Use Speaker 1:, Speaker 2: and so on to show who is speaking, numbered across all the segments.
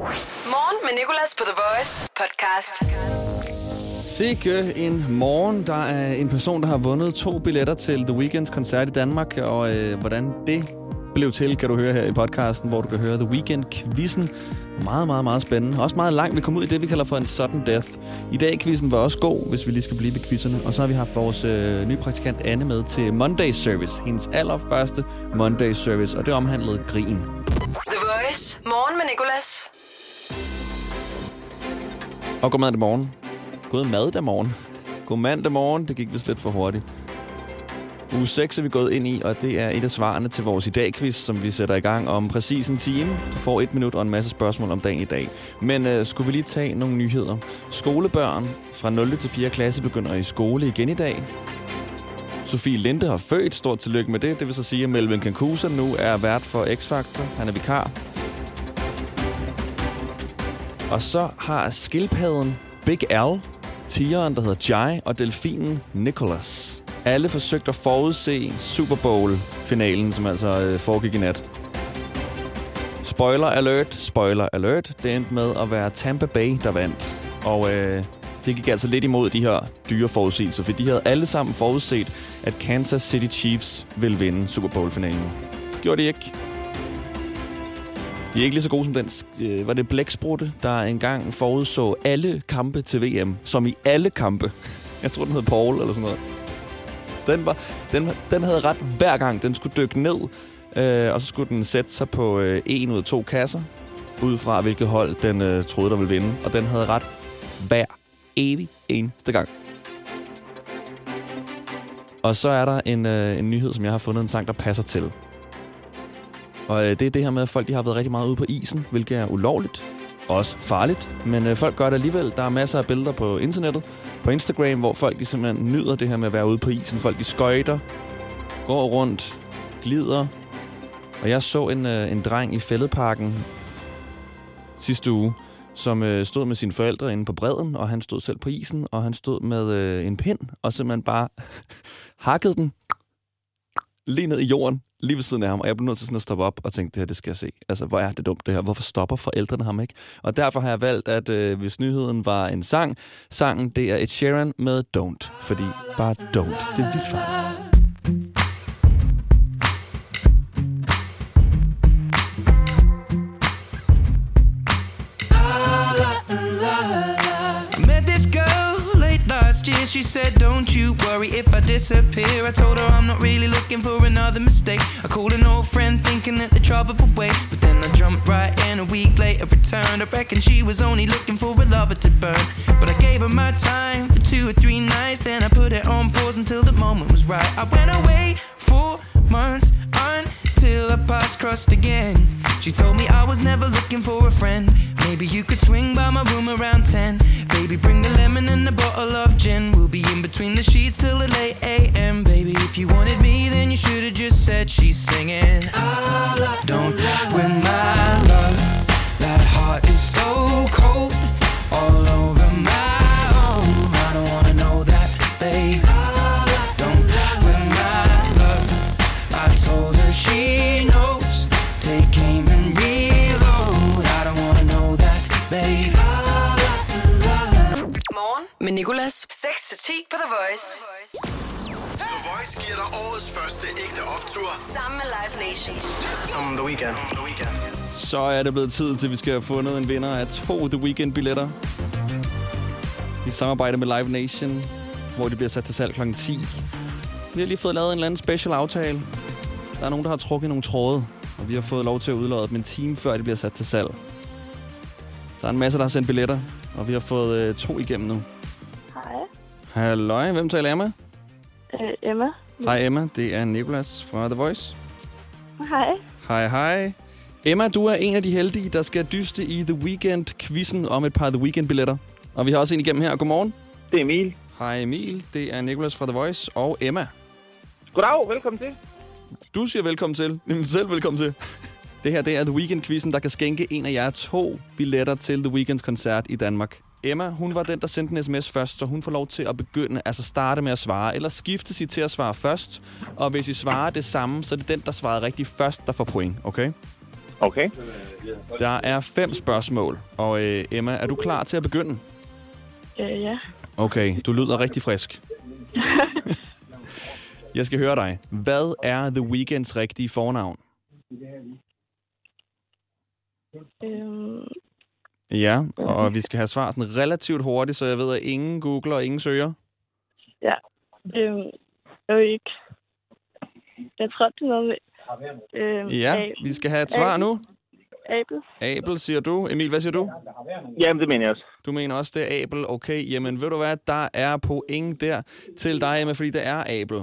Speaker 1: Morgen med Nicolas på The Voice podcast.
Speaker 2: Sikke en morgen. Der er en person, der har vundet to billetter til The Weeknds koncert i Danmark, og øh, hvordan det blev til, kan du høre her i podcasten, hvor du kan høre The Weekend-quizzen. Meget, meget, meget spændende. Også meget langt. Vi kom ud i det, vi kalder for en sudden death. I dag quizzen var også god, hvis vi lige skal blive ved quizzerne. Og så har vi haft vores øh, nye praktikant Anne med til Monday Service. Hendes allerførste Monday Service, og det omhandlede grin.
Speaker 1: The Voice. Morgen med Nicolas.
Speaker 2: Og god mandag morgen. God mandag morgen. God mandag morgen. Det gik vist lidt for hurtigt. Uge 6 er vi gået ind i, og det er et af svarene til vores i dag-quiz, som vi sætter i gang om præcis en time. Du får et minut og en masse spørgsmål om dagen i dag. Men øh, skulle vi lige tage nogle nyheder? Skolebørn fra 0. til 4. klasse begynder i skole igen i dag. Sofie Linde har født. Stort tillykke med det. Det vil så sige, at Melvin Kankusa nu er vært for X-Factor. Han er vikar. Og så har skildpadden Big Al, tigeren, der hedder Jai, og delfinen Nicholas. Alle forsøgt at forudse Super Bowl-finalen, som altså øh, foregik i nat. Spoiler alert, spoiler alert. Det endte med at være Tampa Bay, der vandt. Og øh, det gik altså lidt imod de her dyre forudsigelser, for de havde alle sammen forudset, at Kansas City Chiefs ville vinde Super Bowl-finalen. Gjorde de ikke? De er ikke lige så gode som den. Øh, var det Blæksprutte, der engang forudså alle kampe til VM, som i alle kampe. Jeg tror, den hed Paul eller sådan noget. Den, var, den, den havde ret hver gang. Den skulle dykke ned, øh, og så skulle den sætte sig på øh, en ud af to kasser, ud fra hvilket hold den øh, troede, der ville vinde. Og den havde ret hver evig eneste gang. Og så er der en, øh, en nyhed, som jeg har fundet en sang, der passer til. Og øh, det er det her med, at folk de har været rigtig meget ude på isen, hvilket er ulovligt. Også farligt, men øh, folk gør det alligevel. Der er masser af billeder på internettet, på Instagram, hvor folk de simpelthen nyder det her med at være ude på isen. Folk de skøjter, går rundt, glider. Og jeg så en, øh, en dreng i fældeparken sidste uge, som øh, stod med sine forældre inde på bredden, og han stod selv på isen, og han stod med øh, en pind, og simpelthen bare hakkede den lige ned i jorden, lige ved siden af ham, og jeg blev nødt til sådan at stoppe op og tænke, det her, det skal jeg se. Altså, hvor er det dumt det her? Hvorfor stopper forældrene ham ikke? Og derfor har jeg valgt, at øh, hvis nyheden var en sang, sangen, det er Ed Sheeran med Don't. Fordi bare Don't. Det er vildt farligt.
Speaker 3: She said, Don't you worry if I disappear. I told her I'm not really looking for another mistake. I called an old friend thinking that the trouble would wait. But then I jumped right in a week later, returned. I reckon she was only looking for a lover to burn. But I gave her my time for two or three nights. Then I put it on pause until the moment was right. I went away four months until our paths crossed again. She told me I was never looking for a friend. Maybe you could swing by my room around 10. Baby, bring the lemon and a bottle of gin. We'll be in between the sheets till the late a.m. Baby, if you wanted me, then you should have just said she's singing. I Don't win my love. That heart is so cold. All over my own. I don't wanna know that, babe.
Speaker 1: Nicolas. 6-10 på The Voice.
Speaker 4: The Voice giver dig årets første ægte optur.
Speaker 1: Sammen med Live Nation.
Speaker 5: On the weekend. On the weekend.
Speaker 2: Så er det blevet tid til, at vi skal have fundet en vinder af to The Weekend-billetter. I samarbejde med Live Nation, hvor de bliver sat til salg kl. 10. Vi har lige fået lavet en eller anden special aftale. Der er nogen, der har trukket nogle tråde, og vi har fået lov til at udlade dem en time før de bliver sat til salg. Der er en masse, der har sendt billetter, og vi har fået øh, to igennem nu.
Speaker 6: Hej,
Speaker 2: Halløj, hvem taler jeg med?
Speaker 6: øh, Emma.
Speaker 2: Hej Emma, det er Nikolas fra The Voice.
Speaker 6: Hej.
Speaker 2: Hej, hej. Emma, du er en af de heldige, der skal dyste i The Weekend-quizzen om et par The Weekend-billetter. Og vi har også en igennem her. Godmorgen.
Speaker 5: Det er Emil.
Speaker 2: Hej Emil, det er Nikolas fra The Voice og Emma.
Speaker 5: Goddag, velkommen til.
Speaker 2: Du siger velkommen til. Jamen selv velkommen til. Det her det er The Weekend-quizzen, der kan skænke en af jer to billetter til The Weekends koncert i Danmark. Emma, hun var den, der sendte en sms først, så hun får lov til at begynde, altså starte med at svare, eller skifte sig til at svare først. Og hvis I svarer det samme, så er det den, der svarede rigtigt først, der får point, okay?
Speaker 5: Okay.
Speaker 2: Der er fem spørgsmål, og øh, Emma, er du klar til at begynde?
Speaker 6: Øh, ja.
Speaker 2: Okay, du lyder rigtig frisk. Jeg skal høre dig. Hvad er The Weeknds rigtige fornavn?
Speaker 6: Øhm,
Speaker 2: Ja, og vi skal have svar sådan relativt hurtigt, så jeg ved, at ingen googler og ingen søger.
Speaker 6: ja. Øhm, jeg ved ikke. Jeg tror, det er noget med... Øhm,
Speaker 2: Ja, vi skal have et svar nu.
Speaker 6: Abel.
Speaker 2: Abel, siger du. Emil, hvad siger du?
Speaker 5: Jamen, det mener jeg også.
Speaker 2: Du mener også, det er Abel. Okay, jamen ved du hvad, der er point der til dig, Emma, fordi det er Abel.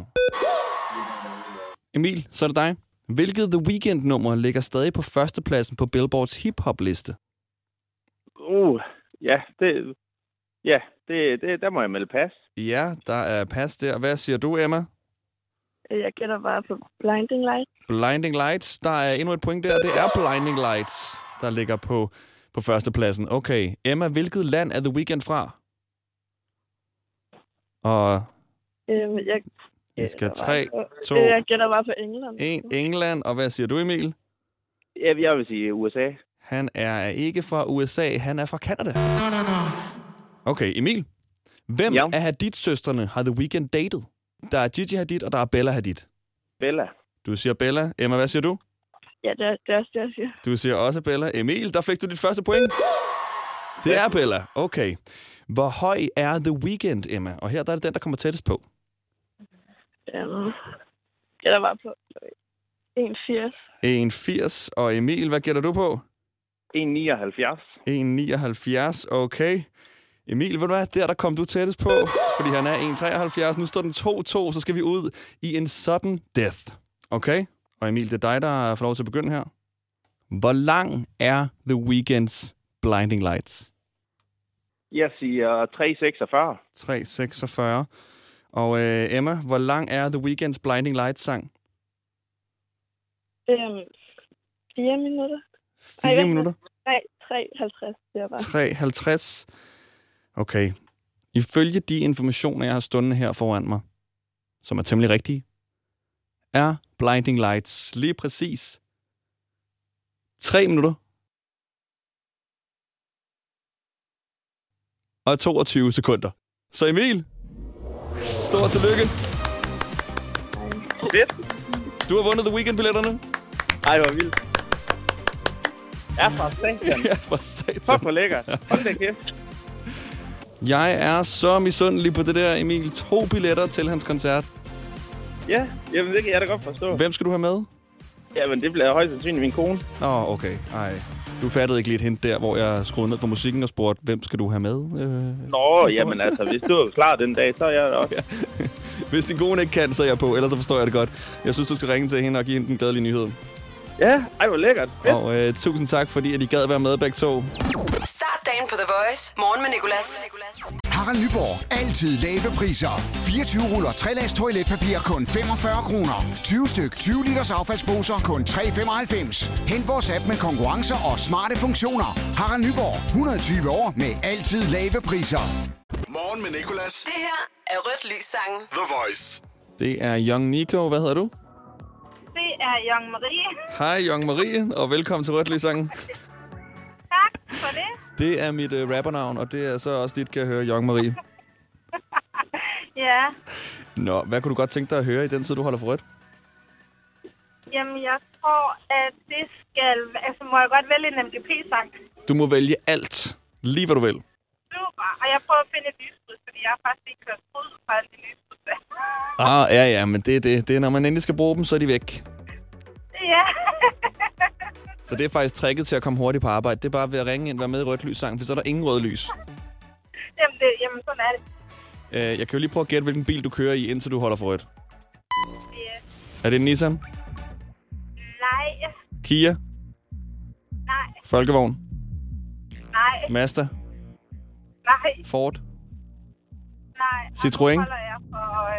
Speaker 2: Emil, så er det dig. Hvilket The Weeknd-nummer ligger stadig på førstepladsen på Billboards hip-hop-liste?
Speaker 5: Uh, ja, det... Ja, det, det, der må jeg melde pas.
Speaker 2: Ja, der er pas der. Hvad siger du, Emma?
Speaker 6: Jeg gætter bare på Blinding Light.
Speaker 2: Blinding Lights. Der er endnu et point der. Det er Blinding Lights, der ligger på, på førstepladsen. Okay. Emma, hvilket land er The Weeknd fra? Og
Speaker 6: Øhm, jeg,
Speaker 2: vi skal tre, to,
Speaker 6: Øh, Jeg gætter bare på England.
Speaker 2: en England. Og hvad siger du, Emil?
Speaker 5: Ja, jeg vil sige USA.
Speaker 2: Han er ikke fra USA, han er fra Canada. Okay, Emil. Hvem
Speaker 5: Ja.
Speaker 2: af Hadid-søstrene har The Weeknd datet? Der er Gigi Hadid, og der er Bella Hadid.
Speaker 5: Bella.
Speaker 2: Du siger Bella. Emma, hvad siger du?
Speaker 6: Ja, det er, det er også det, jeg siger.
Speaker 2: Du siger også Bella. Emil, der fik du dit første point. Det er Bella. Okay. Hvor høj er The Weeknd, Emma? Og her der er det den, der kommer tættest på.
Speaker 6: Øhm, gætter bare på 1,80.
Speaker 2: 1,80. Og Emil, hvad gætter du på?
Speaker 5: 1,79.
Speaker 2: 1,79. Okay. Emil, ved du hvad? Der, der kom du tættest på, fordi han er 1,73. Nu står den 2-2, så skal vi ud i en sudden death. Okay? Og Emil, det er dig, der får lov til at begynde her. Hvor lang er The Weeknd's Blinding Lights?
Speaker 5: Jeg siger 3,46.
Speaker 2: 3,46. Og øh, Emma, hvor lang er The Weeknd's Blinding Lights sang?
Speaker 6: Øhm, 4 minutter.
Speaker 2: 4
Speaker 6: Ej,
Speaker 2: minutter?
Speaker 6: Nej, 3,50. Det er bare.
Speaker 2: 3,50. Okay. Ifølge de informationer, jeg har stående her foran mig, som er temmelig rigtige, er Blinding Lights lige præcis 3 minutter og 22 sekunder. Så Emil, stort tillykke.
Speaker 5: Fedt.
Speaker 2: Du har vundet The Weekend-billetterne.
Speaker 5: Ej, hvor vildt. Ja, for satan.
Speaker 2: ja, for satan.
Speaker 5: Fuck, hvor lækkert. Hold da kæft.
Speaker 2: Jeg er så misundelig på det der, Emil. To billetter til hans koncert.
Speaker 5: Ja, jamen det kan jeg da godt forstå.
Speaker 2: Hvem skal du have med?
Speaker 5: Jamen, det bliver højst sandsynligt min kone.
Speaker 2: Nå, okay. Ej. Du fattede ikke lige et hint der, hvor jeg skruede ned for musikken og spurgte, hvem skal du have med? Øh,
Speaker 5: Nå, jamen altså, hvis du er klar den dag, så er jeg der også.
Speaker 2: hvis din kone ikke kan, så er jeg på, ellers så forstår jeg det godt. Jeg synes, du skal ringe til hende og give hende den glædelige nyhed.
Speaker 5: Ja, ej, hvor lækkert. Fedt.
Speaker 2: Og øh, tusind tak, fordi at I gad være med begge to.
Speaker 1: Start dagen på The Voice. Morgen med Nicolas.
Speaker 7: Harald Nyborg. Altid lave priser. 24 ruller 3 lags toiletpapir kun 45 kroner. 20 styk 20 liters affaldsposer kun 3,95. Hent vores app med konkurrencer og smarte funktioner. Harald Nyborg. 120 år med altid lave priser.
Speaker 4: Morgen med Nicolas.
Speaker 1: Det her er Rødt Lys Sangen.
Speaker 4: The Voice.
Speaker 2: Det er Young Nico. Hvad hedder du?
Speaker 8: Er Young Marie.
Speaker 2: Hej, Young Marie, og velkommen til Rødt sangen.
Speaker 8: Tak for det.
Speaker 2: Det er mit øh, rappernavn, og det er så også dit, kan jeg høre, Young Marie.
Speaker 8: Ja,
Speaker 2: Nå, hvad kunne du godt tænke dig at høre i den tid, du holder for rødt?
Speaker 8: jamen jeg tror, at det skal... Altså, må jeg godt vælge en MGP-sang?
Speaker 2: Du må vælge alt. Lige hvad du vil.
Speaker 8: Super. Og jeg prøver at finde et lyskryds, fordi jeg har faktisk ikke kørt ud fra alle de der.
Speaker 2: Ah, ja, ja, men det er det. Det er, når man endelig skal bruge dem, så er de væk. Så det er faktisk tricket til at komme hurtigt på arbejde. Det er bare ved at ringe ind, være med i rødt lys sang, for så er der ingen rød lys.
Speaker 8: jamen, det, jamen, sådan er det.
Speaker 2: Øh, jeg kan jo lige prøve at gætte, hvilken bil du kører i, indtil du holder for rødt.
Speaker 8: Ja.
Speaker 2: Er det en Nissan?
Speaker 8: Nej,
Speaker 2: Kia?
Speaker 8: nej,
Speaker 2: Folkevogn?
Speaker 8: nej,
Speaker 2: Mazda?
Speaker 8: nej,
Speaker 2: Ford?
Speaker 8: nej.
Speaker 2: Citroën?
Speaker 8: Nu holder jeg for øh, rødt.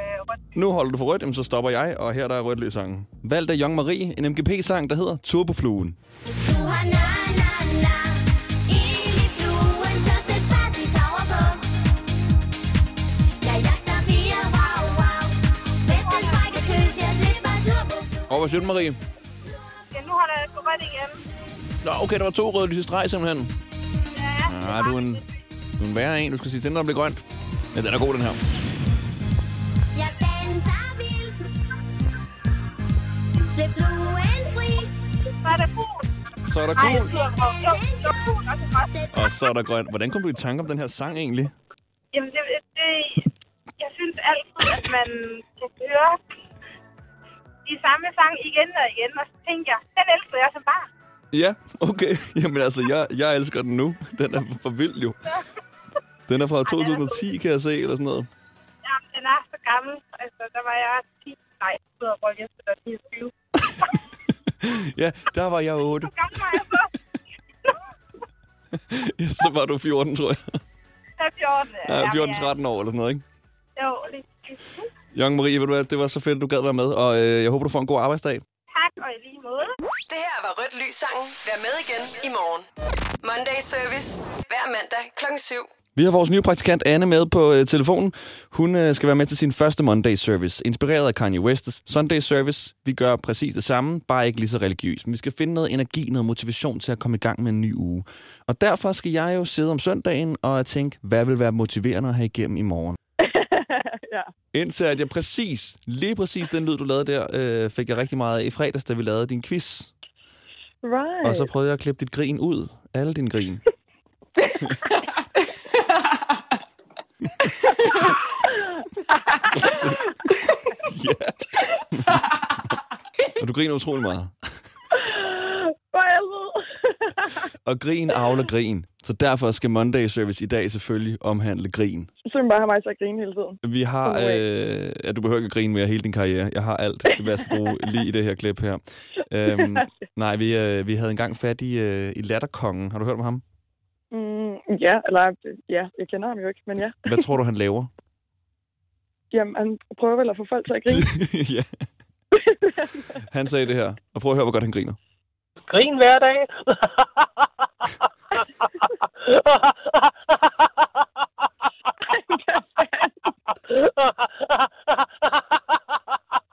Speaker 2: Nu holder du for rødt, jamen, så stopper jeg, og her der er rødt lys sangen. Valgt af Young Marie, en MGP-sang, der hedder Turbofluen.
Speaker 9: Du har på Hvis jeg slipper turbo
Speaker 2: Og hvad siger du, Marie?
Speaker 8: Ja, nu holder jeg rødt igen.
Speaker 2: Nå, okay, der var to røde lys i streg simpelthen. Ja. Ah, du er en, du er en værre en. Du skal sige til, når det bliver grønt. Ja, den er god, den her.
Speaker 9: Slip fluen fri.
Speaker 8: Så er der gul.
Speaker 2: Så er der gul, og så er der grønt. Hvordan kom du i tanke om den her sang egentlig?
Speaker 8: Jamen, det, det, jeg synes altid, at man kan høre de samme sang igen og igen, og så tænker jeg, den elsker jeg som barn.
Speaker 2: Ja, okay. Jamen altså, jeg, jeg elsker den nu. Den er for vild jo. Den er fra 2010, kan jeg se, eller sådan noget.
Speaker 8: Ja, der var jeg
Speaker 2: 8.
Speaker 8: Hvor gammel var jeg så?
Speaker 2: Ja, så var du 14, tror jeg.
Speaker 8: Er 14.
Speaker 2: Ja,
Speaker 8: Jamen,
Speaker 2: 14-13 år eller sådan noget, ikke?
Speaker 8: Jo, lige.
Speaker 2: Young Marie, ved du hvad, det var så fedt, at du gad være med, og øh, jeg håber, du får en god arbejdsdag.
Speaker 8: Tak, og i lige måde.
Speaker 1: Det her var Rødt Lys sangen. Vær med igen i morgen. Monday Service. Hver mandag kl. 7.
Speaker 2: Vi har vores nye praktikant Anne med på øh, telefonen. Hun øh, skal være med til sin første Monday Service, inspireret af Kanye West's Sunday Service. Vi gør præcis det samme, bare ikke lige så religiøst. Men vi skal finde noget energi, noget motivation til at komme i gang med en ny uge. Og derfor skal jeg jo sidde om søndagen og tænke, hvad vil være motiverende at have igennem i morgen.
Speaker 6: ja.
Speaker 2: Indtil at jeg præcis, lige præcis den lyd, du lavede der, øh, fik jeg rigtig meget af i fredags, da vi lavede din quiz.
Speaker 6: Right.
Speaker 2: Og så prøvede jeg at klippe dit grin ud. Alle dine grin. ja. Og du griner utrolig meget. Og grin avler grin. Så derfor skal Monday Service i dag selvfølgelig omhandle grin.
Speaker 6: Så vil bare have mig til at grine hele tiden.
Speaker 2: Vi har... Øh, ja, du behøver ikke at grine mere hele din karriere. Jeg har alt, hvad jeg skal bruge lige i det her klip her. Øhm, nej, vi, øh, vi havde engang fat i, øh, i Latterkongen. Har du hørt om ham?
Speaker 6: Mm, ja, eller ja, jeg kender ham jo ikke, men ja.
Speaker 2: Hvad tror du, han laver?
Speaker 6: Jamen, han prøver vel at få folk til at grine.
Speaker 2: ja. Han sagde det her. Og prøv at høre, hvor godt han griner.
Speaker 10: Grin hver dag.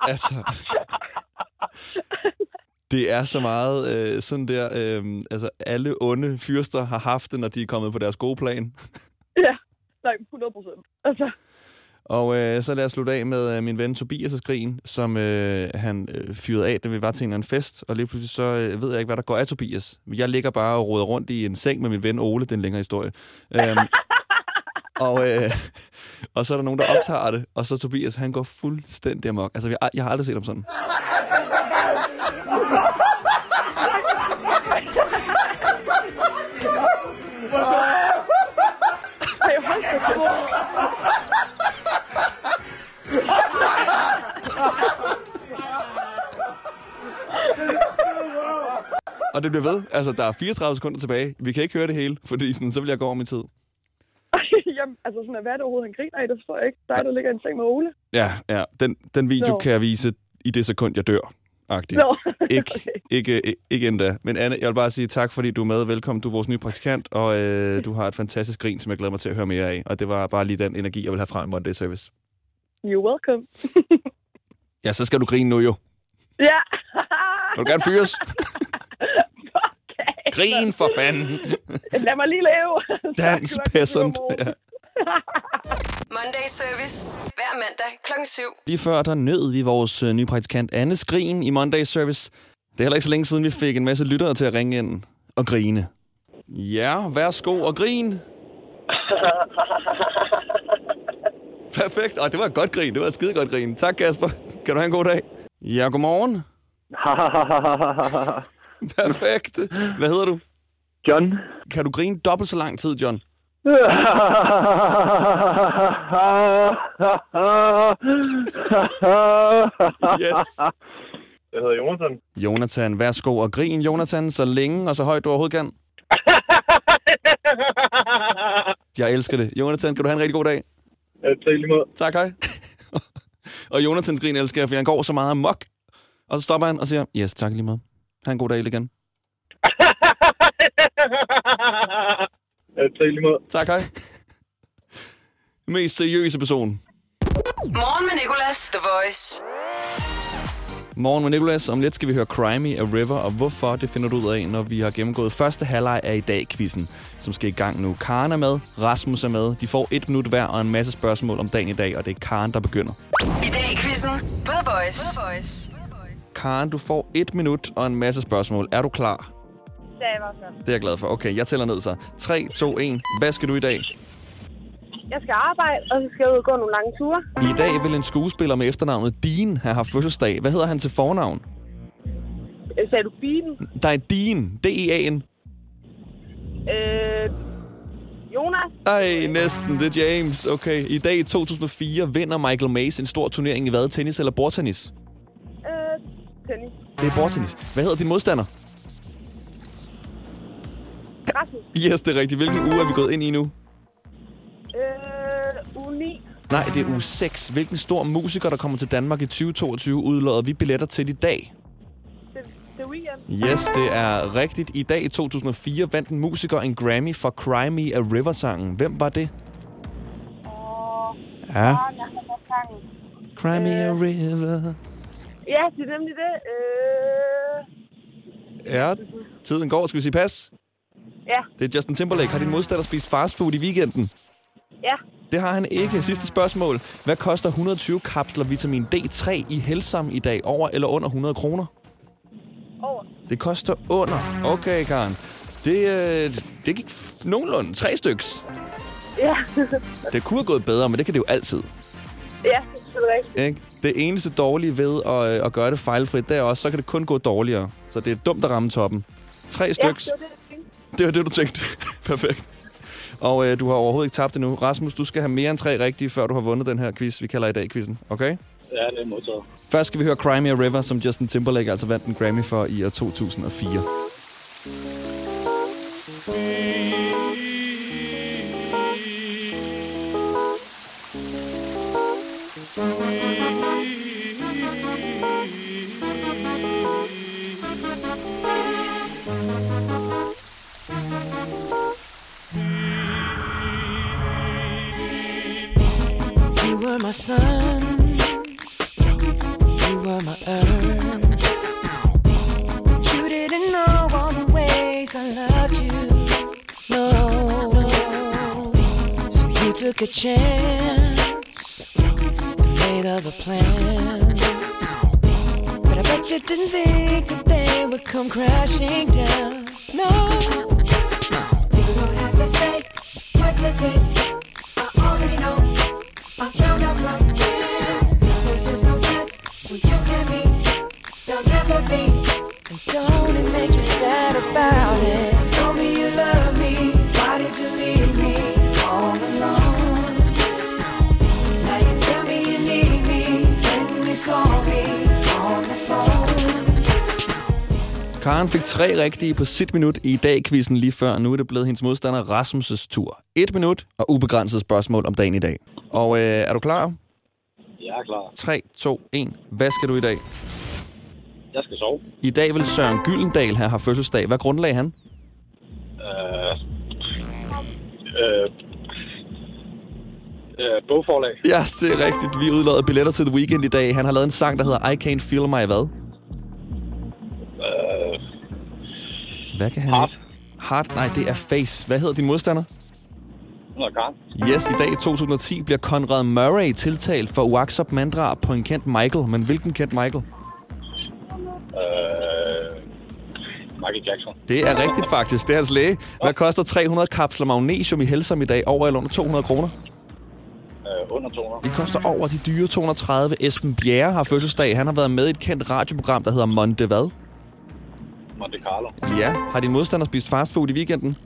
Speaker 2: Altså... Det er så meget øh, sådan der... Øh, altså, alle onde fyrster har haft det, når de er kommet på deres gode plan.
Speaker 6: ja, nej, 100 procent. Altså,
Speaker 2: Og øh, så lad os slutte af med øh, min ven Tobias' grin, som øh, han øh, fyrede af, da vi var til en eller anden fest. Og lige pludselig så øh, ved jeg ikke, hvad der går af Tobias. Jeg ligger bare og roder rundt i en seng med min ven Ole, den længere historie. Øhm, og, øh, og så er der nogen, der optager det, og så Tobias, han går fuldstændig amok. Altså, jeg, jeg har aldrig set ham sådan.
Speaker 6: Ej, hold da kæft.
Speaker 2: Og det bliver ved. Altså, der er 34 sekunder tilbage. Vi kan ikke høre det hele, fordi sådan, så vil jeg gå over min tid.
Speaker 6: Jamen, altså sådan, hvad er det overhovedet, han griner af? Det forstår jeg ikke. Der er der ligger i en seng med Ole.
Speaker 2: Ja, ja. Den, den video
Speaker 6: Nå.
Speaker 2: kan jeg vise i det sekund, jeg dør. Agtigt.
Speaker 6: Nå,
Speaker 2: Ikke,
Speaker 6: okay.
Speaker 2: ikke, ikke, endda. Men Anne, jeg vil bare sige tak, fordi du er med. Velkommen, du er vores nye praktikant, og øh, du har et fantastisk grin, som jeg glæder mig til at høre mere af. Og det var bare lige den energi, jeg vil have fra en Monday Service.
Speaker 6: You're welcome.
Speaker 2: Ja, så skal du grine nu jo.
Speaker 6: ja.
Speaker 2: Vil du gerne fyres? Grin for fanden.
Speaker 6: Lad mig lige leve.
Speaker 2: Dans peasant. Ja.
Speaker 1: Monday Service. Hver mandag kl. 7.
Speaker 2: Lige før, der nød vi vores øh, nye praktikant Anne Grin i Monday Service. Det er heller ikke så længe siden, vi fik en masse lyttere til at ringe ind og grine. Ja, værsgo og grin. Perfekt. Og det var et godt grin. Det var et skide godt grin. Tak, Kasper. Kan du have en god dag? Ja, godmorgen. Perfekt. Hvad hedder du?
Speaker 5: John.
Speaker 2: Kan du grine dobbelt så lang tid, John? Yes.
Speaker 10: Jeg hedder Jonathan.
Speaker 2: Jonathan, værsgo og grin, Jonathan, så længe og så højt du overhovedet kan. Jeg elsker det. Jonathan, kan du have en rigtig god dag?
Speaker 10: Ja, tak lige måde.
Speaker 2: Tak, hej. og Jonathans grin elsker jeg, fordi han går så meget amok. Og så stopper han og siger, yes, tak lige meget. Ha' en god dag igen.
Speaker 10: Ja, tak lige måde.
Speaker 2: Tak, hej. Mest seriøse person.
Speaker 1: Morgen med Nicolas, The Voice.
Speaker 2: Morgen med Nicolas. Om lidt skal vi høre Crimey af River, og hvorfor, det finder du ud af, når vi har gennemgået første halvleg af i dag-quizzen, som skal i gang nu. Karen er med, Rasmus er med. De får et minut hver og en masse spørgsmål om dagen i dag, og det er Karen, der begynder.
Speaker 1: I dag quizzen på The Voice. The Voice.
Speaker 2: Karen, du får et minut og en masse spørgsmål. Er du klar?
Speaker 11: Det er i hvert fald.
Speaker 2: Det er jeg glad for. Okay, jeg tæller ned så. 3, 2, 1. Hvad skal du i dag?
Speaker 11: Jeg skal arbejde, og så skal jeg ud og gå nogle lange ture.
Speaker 2: I dag vil en skuespiller med efternavnet Dean have haft fødselsdag. Hvad hedder han til fornavn?
Speaker 11: Øh, Sagde du bilen?
Speaker 2: Der er Dean. D-E-A-N.
Speaker 11: Øh, Jonas?
Speaker 2: Ej, næsten. Det er James. Okay. I dag i 2004 vinder Michael Mays en stor turnering i hvad? Tennis eller bordtennis?
Speaker 11: Øh, tennis.
Speaker 2: Det er bordtennis. Hvad hedder din modstander? Yes, det er rigtigt. Hvilken uge er vi gået ind i nu?
Speaker 11: Øh, uge 9.
Speaker 2: Nej, det er uge 6. Hvilken stor musiker, der kommer til Danmark i 2022, udlodder vi billetter til i dag?
Speaker 11: Er weekend.
Speaker 2: Yes, det er rigtigt. I dag i 2004 vandt en musiker en Grammy for Cry Me a River-sangen. Hvem var det?
Speaker 11: Og...
Speaker 2: Ja.
Speaker 11: sangen.
Speaker 2: Cry Me a River.
Speaker 11: Ja, det er nemlig det. Øh,
Speaker 2: Ja, tiden går. Skal vi sige pas?
Speaker 11: Ja,
Speaker 2: Det er Justin Timberlake. Har din modstander spist fast food i weekenden?
Speaker 11: ja.
Speaker 2: Det har han ikke. Sidste spørgsmål. Hvad koster 120 kapsler vitamin D3 i Helsam i dag? Over eller under 100 kroner?
Speaker 11: Over.
Speaker 2: Det koster under. Okay, Karen. Det, øh, det gik nogenlunde. Tre styks.
Speaker 11: Ja,
Speaker 2: Det kunne have gået bedre, men det kan det jo altid.
Speaker 11: ja, det er rigtigt.
Speaker 2: Ikke? Det eneste dårlige ved at, øh, at gøre det fejlfrit, det er også, så kan det kun gå dårligere. Så det er dumt at ramme toppen. Tre
Speaker 11: Ja,
Speaker 2: styks.
Speaker 11: det det,
Speaker 2: var det, du tænkte. Perfekt. Og øh, du har overhovedet ikke tabt endnu. Rasmus, du skal have mere end tre rigtige, før du har vundet den her quiz, vi kalder i dag quizzen. Okay?
Speaker 10: Ja, det er modtaget.
Speaker 2: Først skal vi høre Cry Me a River, som Justin Timberlake altså vandt en Grammy for i år 2004.
Speaker 12: Chance made other plans. But I bet you didn't think that they would come crashing down. No. You don't have to say what you did. I already know. I found out right there. There's just no chance when you and me. There'll never be. And don't it make you sad about
Speaker 2: Karen fik tre rigtige på sit minut i dag-quizzen lige før. Nu er det blevet hendes modstander Rasmus' tur. Et minut og ubegrænset spørgsmål om dagen i dag. Og øh, er du klar?
Speaker 10: Jeg er klar.
Speaker 2: 3, 2, 1. Hvad skal du i dag?
Speaker 10: Jeg skal sove.
Speaker 2: I dag vil Søren Gyldendal have haft fødselsdag. Hvad grundlag han?
Speaker 10: Øh, øh, øh, bogforlag.
Speaker 2: Ja, yes, det er rigtigt. Vi udlodder billetter til The Weekend i dag. Han har lavet en sang, der hedder I Can't Feel My Hvad? Hvad kan han
Speaker 10: Heart.
Speaker 2: ikke? Heart? Nej, det er Face. Hvad hedder din modstander? Yes, i dag i 2010 bliver Conrad Murray tiltalt for uaksop manddrab på en kendt Michael. Men hvilken kendt Michael?
Speaker 10: Øh, Michael Jackson.
Speaker 2: Det er rigtigt faktisk. Det er hans læge. Hvad koster 300 kapsler magnesium i Helsam i dag? Over eller under 200 kroner?
Speaker 10: Øh, under 200.
Speaker 2: Det koster over de dyre 230. Esben Bjerre har fødselsdag. Han har været med i et kendt radioprogram, der hedder Monte Hvad?
Speaker 10: Monte Carlo.
Speaker 2: Ja. Har din modstander spist fast food i weekenden?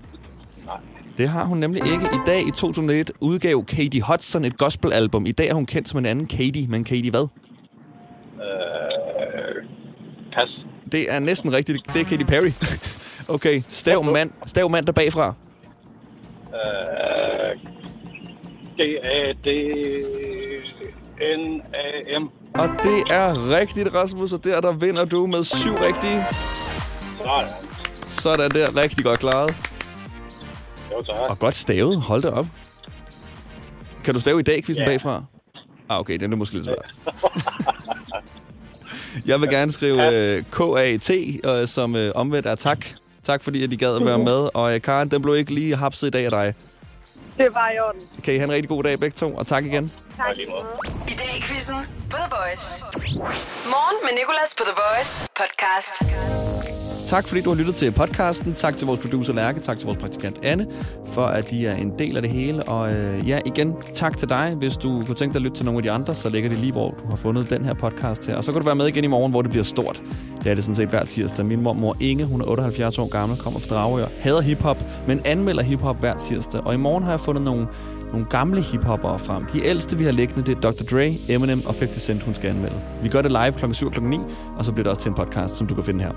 Speaker 10: Nej.
Speaker 2: Det har hun nemlig ikke. I dag i 2001 udgav Katie Hudson et gospel-album. I dag er hun kendt som en anden Katie, men Katie hvad?
Speaker 10: Øh, pas.
Speaker 2: Det er næsten rigtigt. Det er Katy Perry. okay, stav mand, stav mand der bagfra.
Speaker 10: Øh, G-A-D-N-A-M.
Speaker 2: Og det er rigtigt, Rasmus, og der, der vinder du med syv rigtige.
Speaker 10: Sådan.
Speaker 2: Sådan der, rigtig godt klaret.
Speaker 10: Jo, tak.
Speaker 2: Og godt stavet, hold da op. Kan du stave i dag, quizzen
Speaker 10: Ja.
Speaker 2: bagfra? Ah, okay, den er måske lidt svært. Jeg vil gerne skrive øh, K-A-T, øh, som øh, omvendt er tak. Tak fordi, at I gad at være med. Og øh, Karen, den blev ikke lige hapset i dag af dig.
Speaker 6: Det var i orden.
Speaker 2: Kan I have en rigtig god dag begge to, og tak igen.
Speaker 6: Tak.
Speaker 1: I dag i quizzen på The Voice. Morgen med Nicolas på The Voice podcast.
Speaker 2: Tak fordi du har lyttet til podcasten. Tak til vores producer Lærke. Tak til vores praktikant Anne, for at de er en del af det hele. Og øh, ja, igen, tak til dig. Hvis du kunne tænke dig at lytte til nogle af de andre, så ligger det lige, hvor du har fundet den her podcast her. Og så kan du være med igen i morgen, hvor det bliver stort. Det er det sådan set hver tirsdag. Min mormor Inge, hun er 78 år gammel, kommer fra Dragør, hader hiphop, men anmelder hiphop hver tirsdag. Og i morgen har jeg fundet nogle nogle gamle hiphopper frem. De ældste, vi har liggende, det er Dr. Dre, Eminem og 50 Cent, hun skal anmelde. Vi gør det live kl. 7 og kl. 9, og så bliver det også til en podcast, som du kan finde her.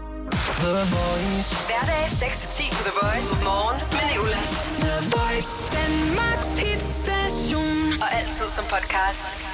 Speaker 1: Hverdag 6-10 på The Voice. Morgen med Nicolas.
Speaker 9: The Voice, Danmarks hitstation.
Speaker 1: Og altid som podcast.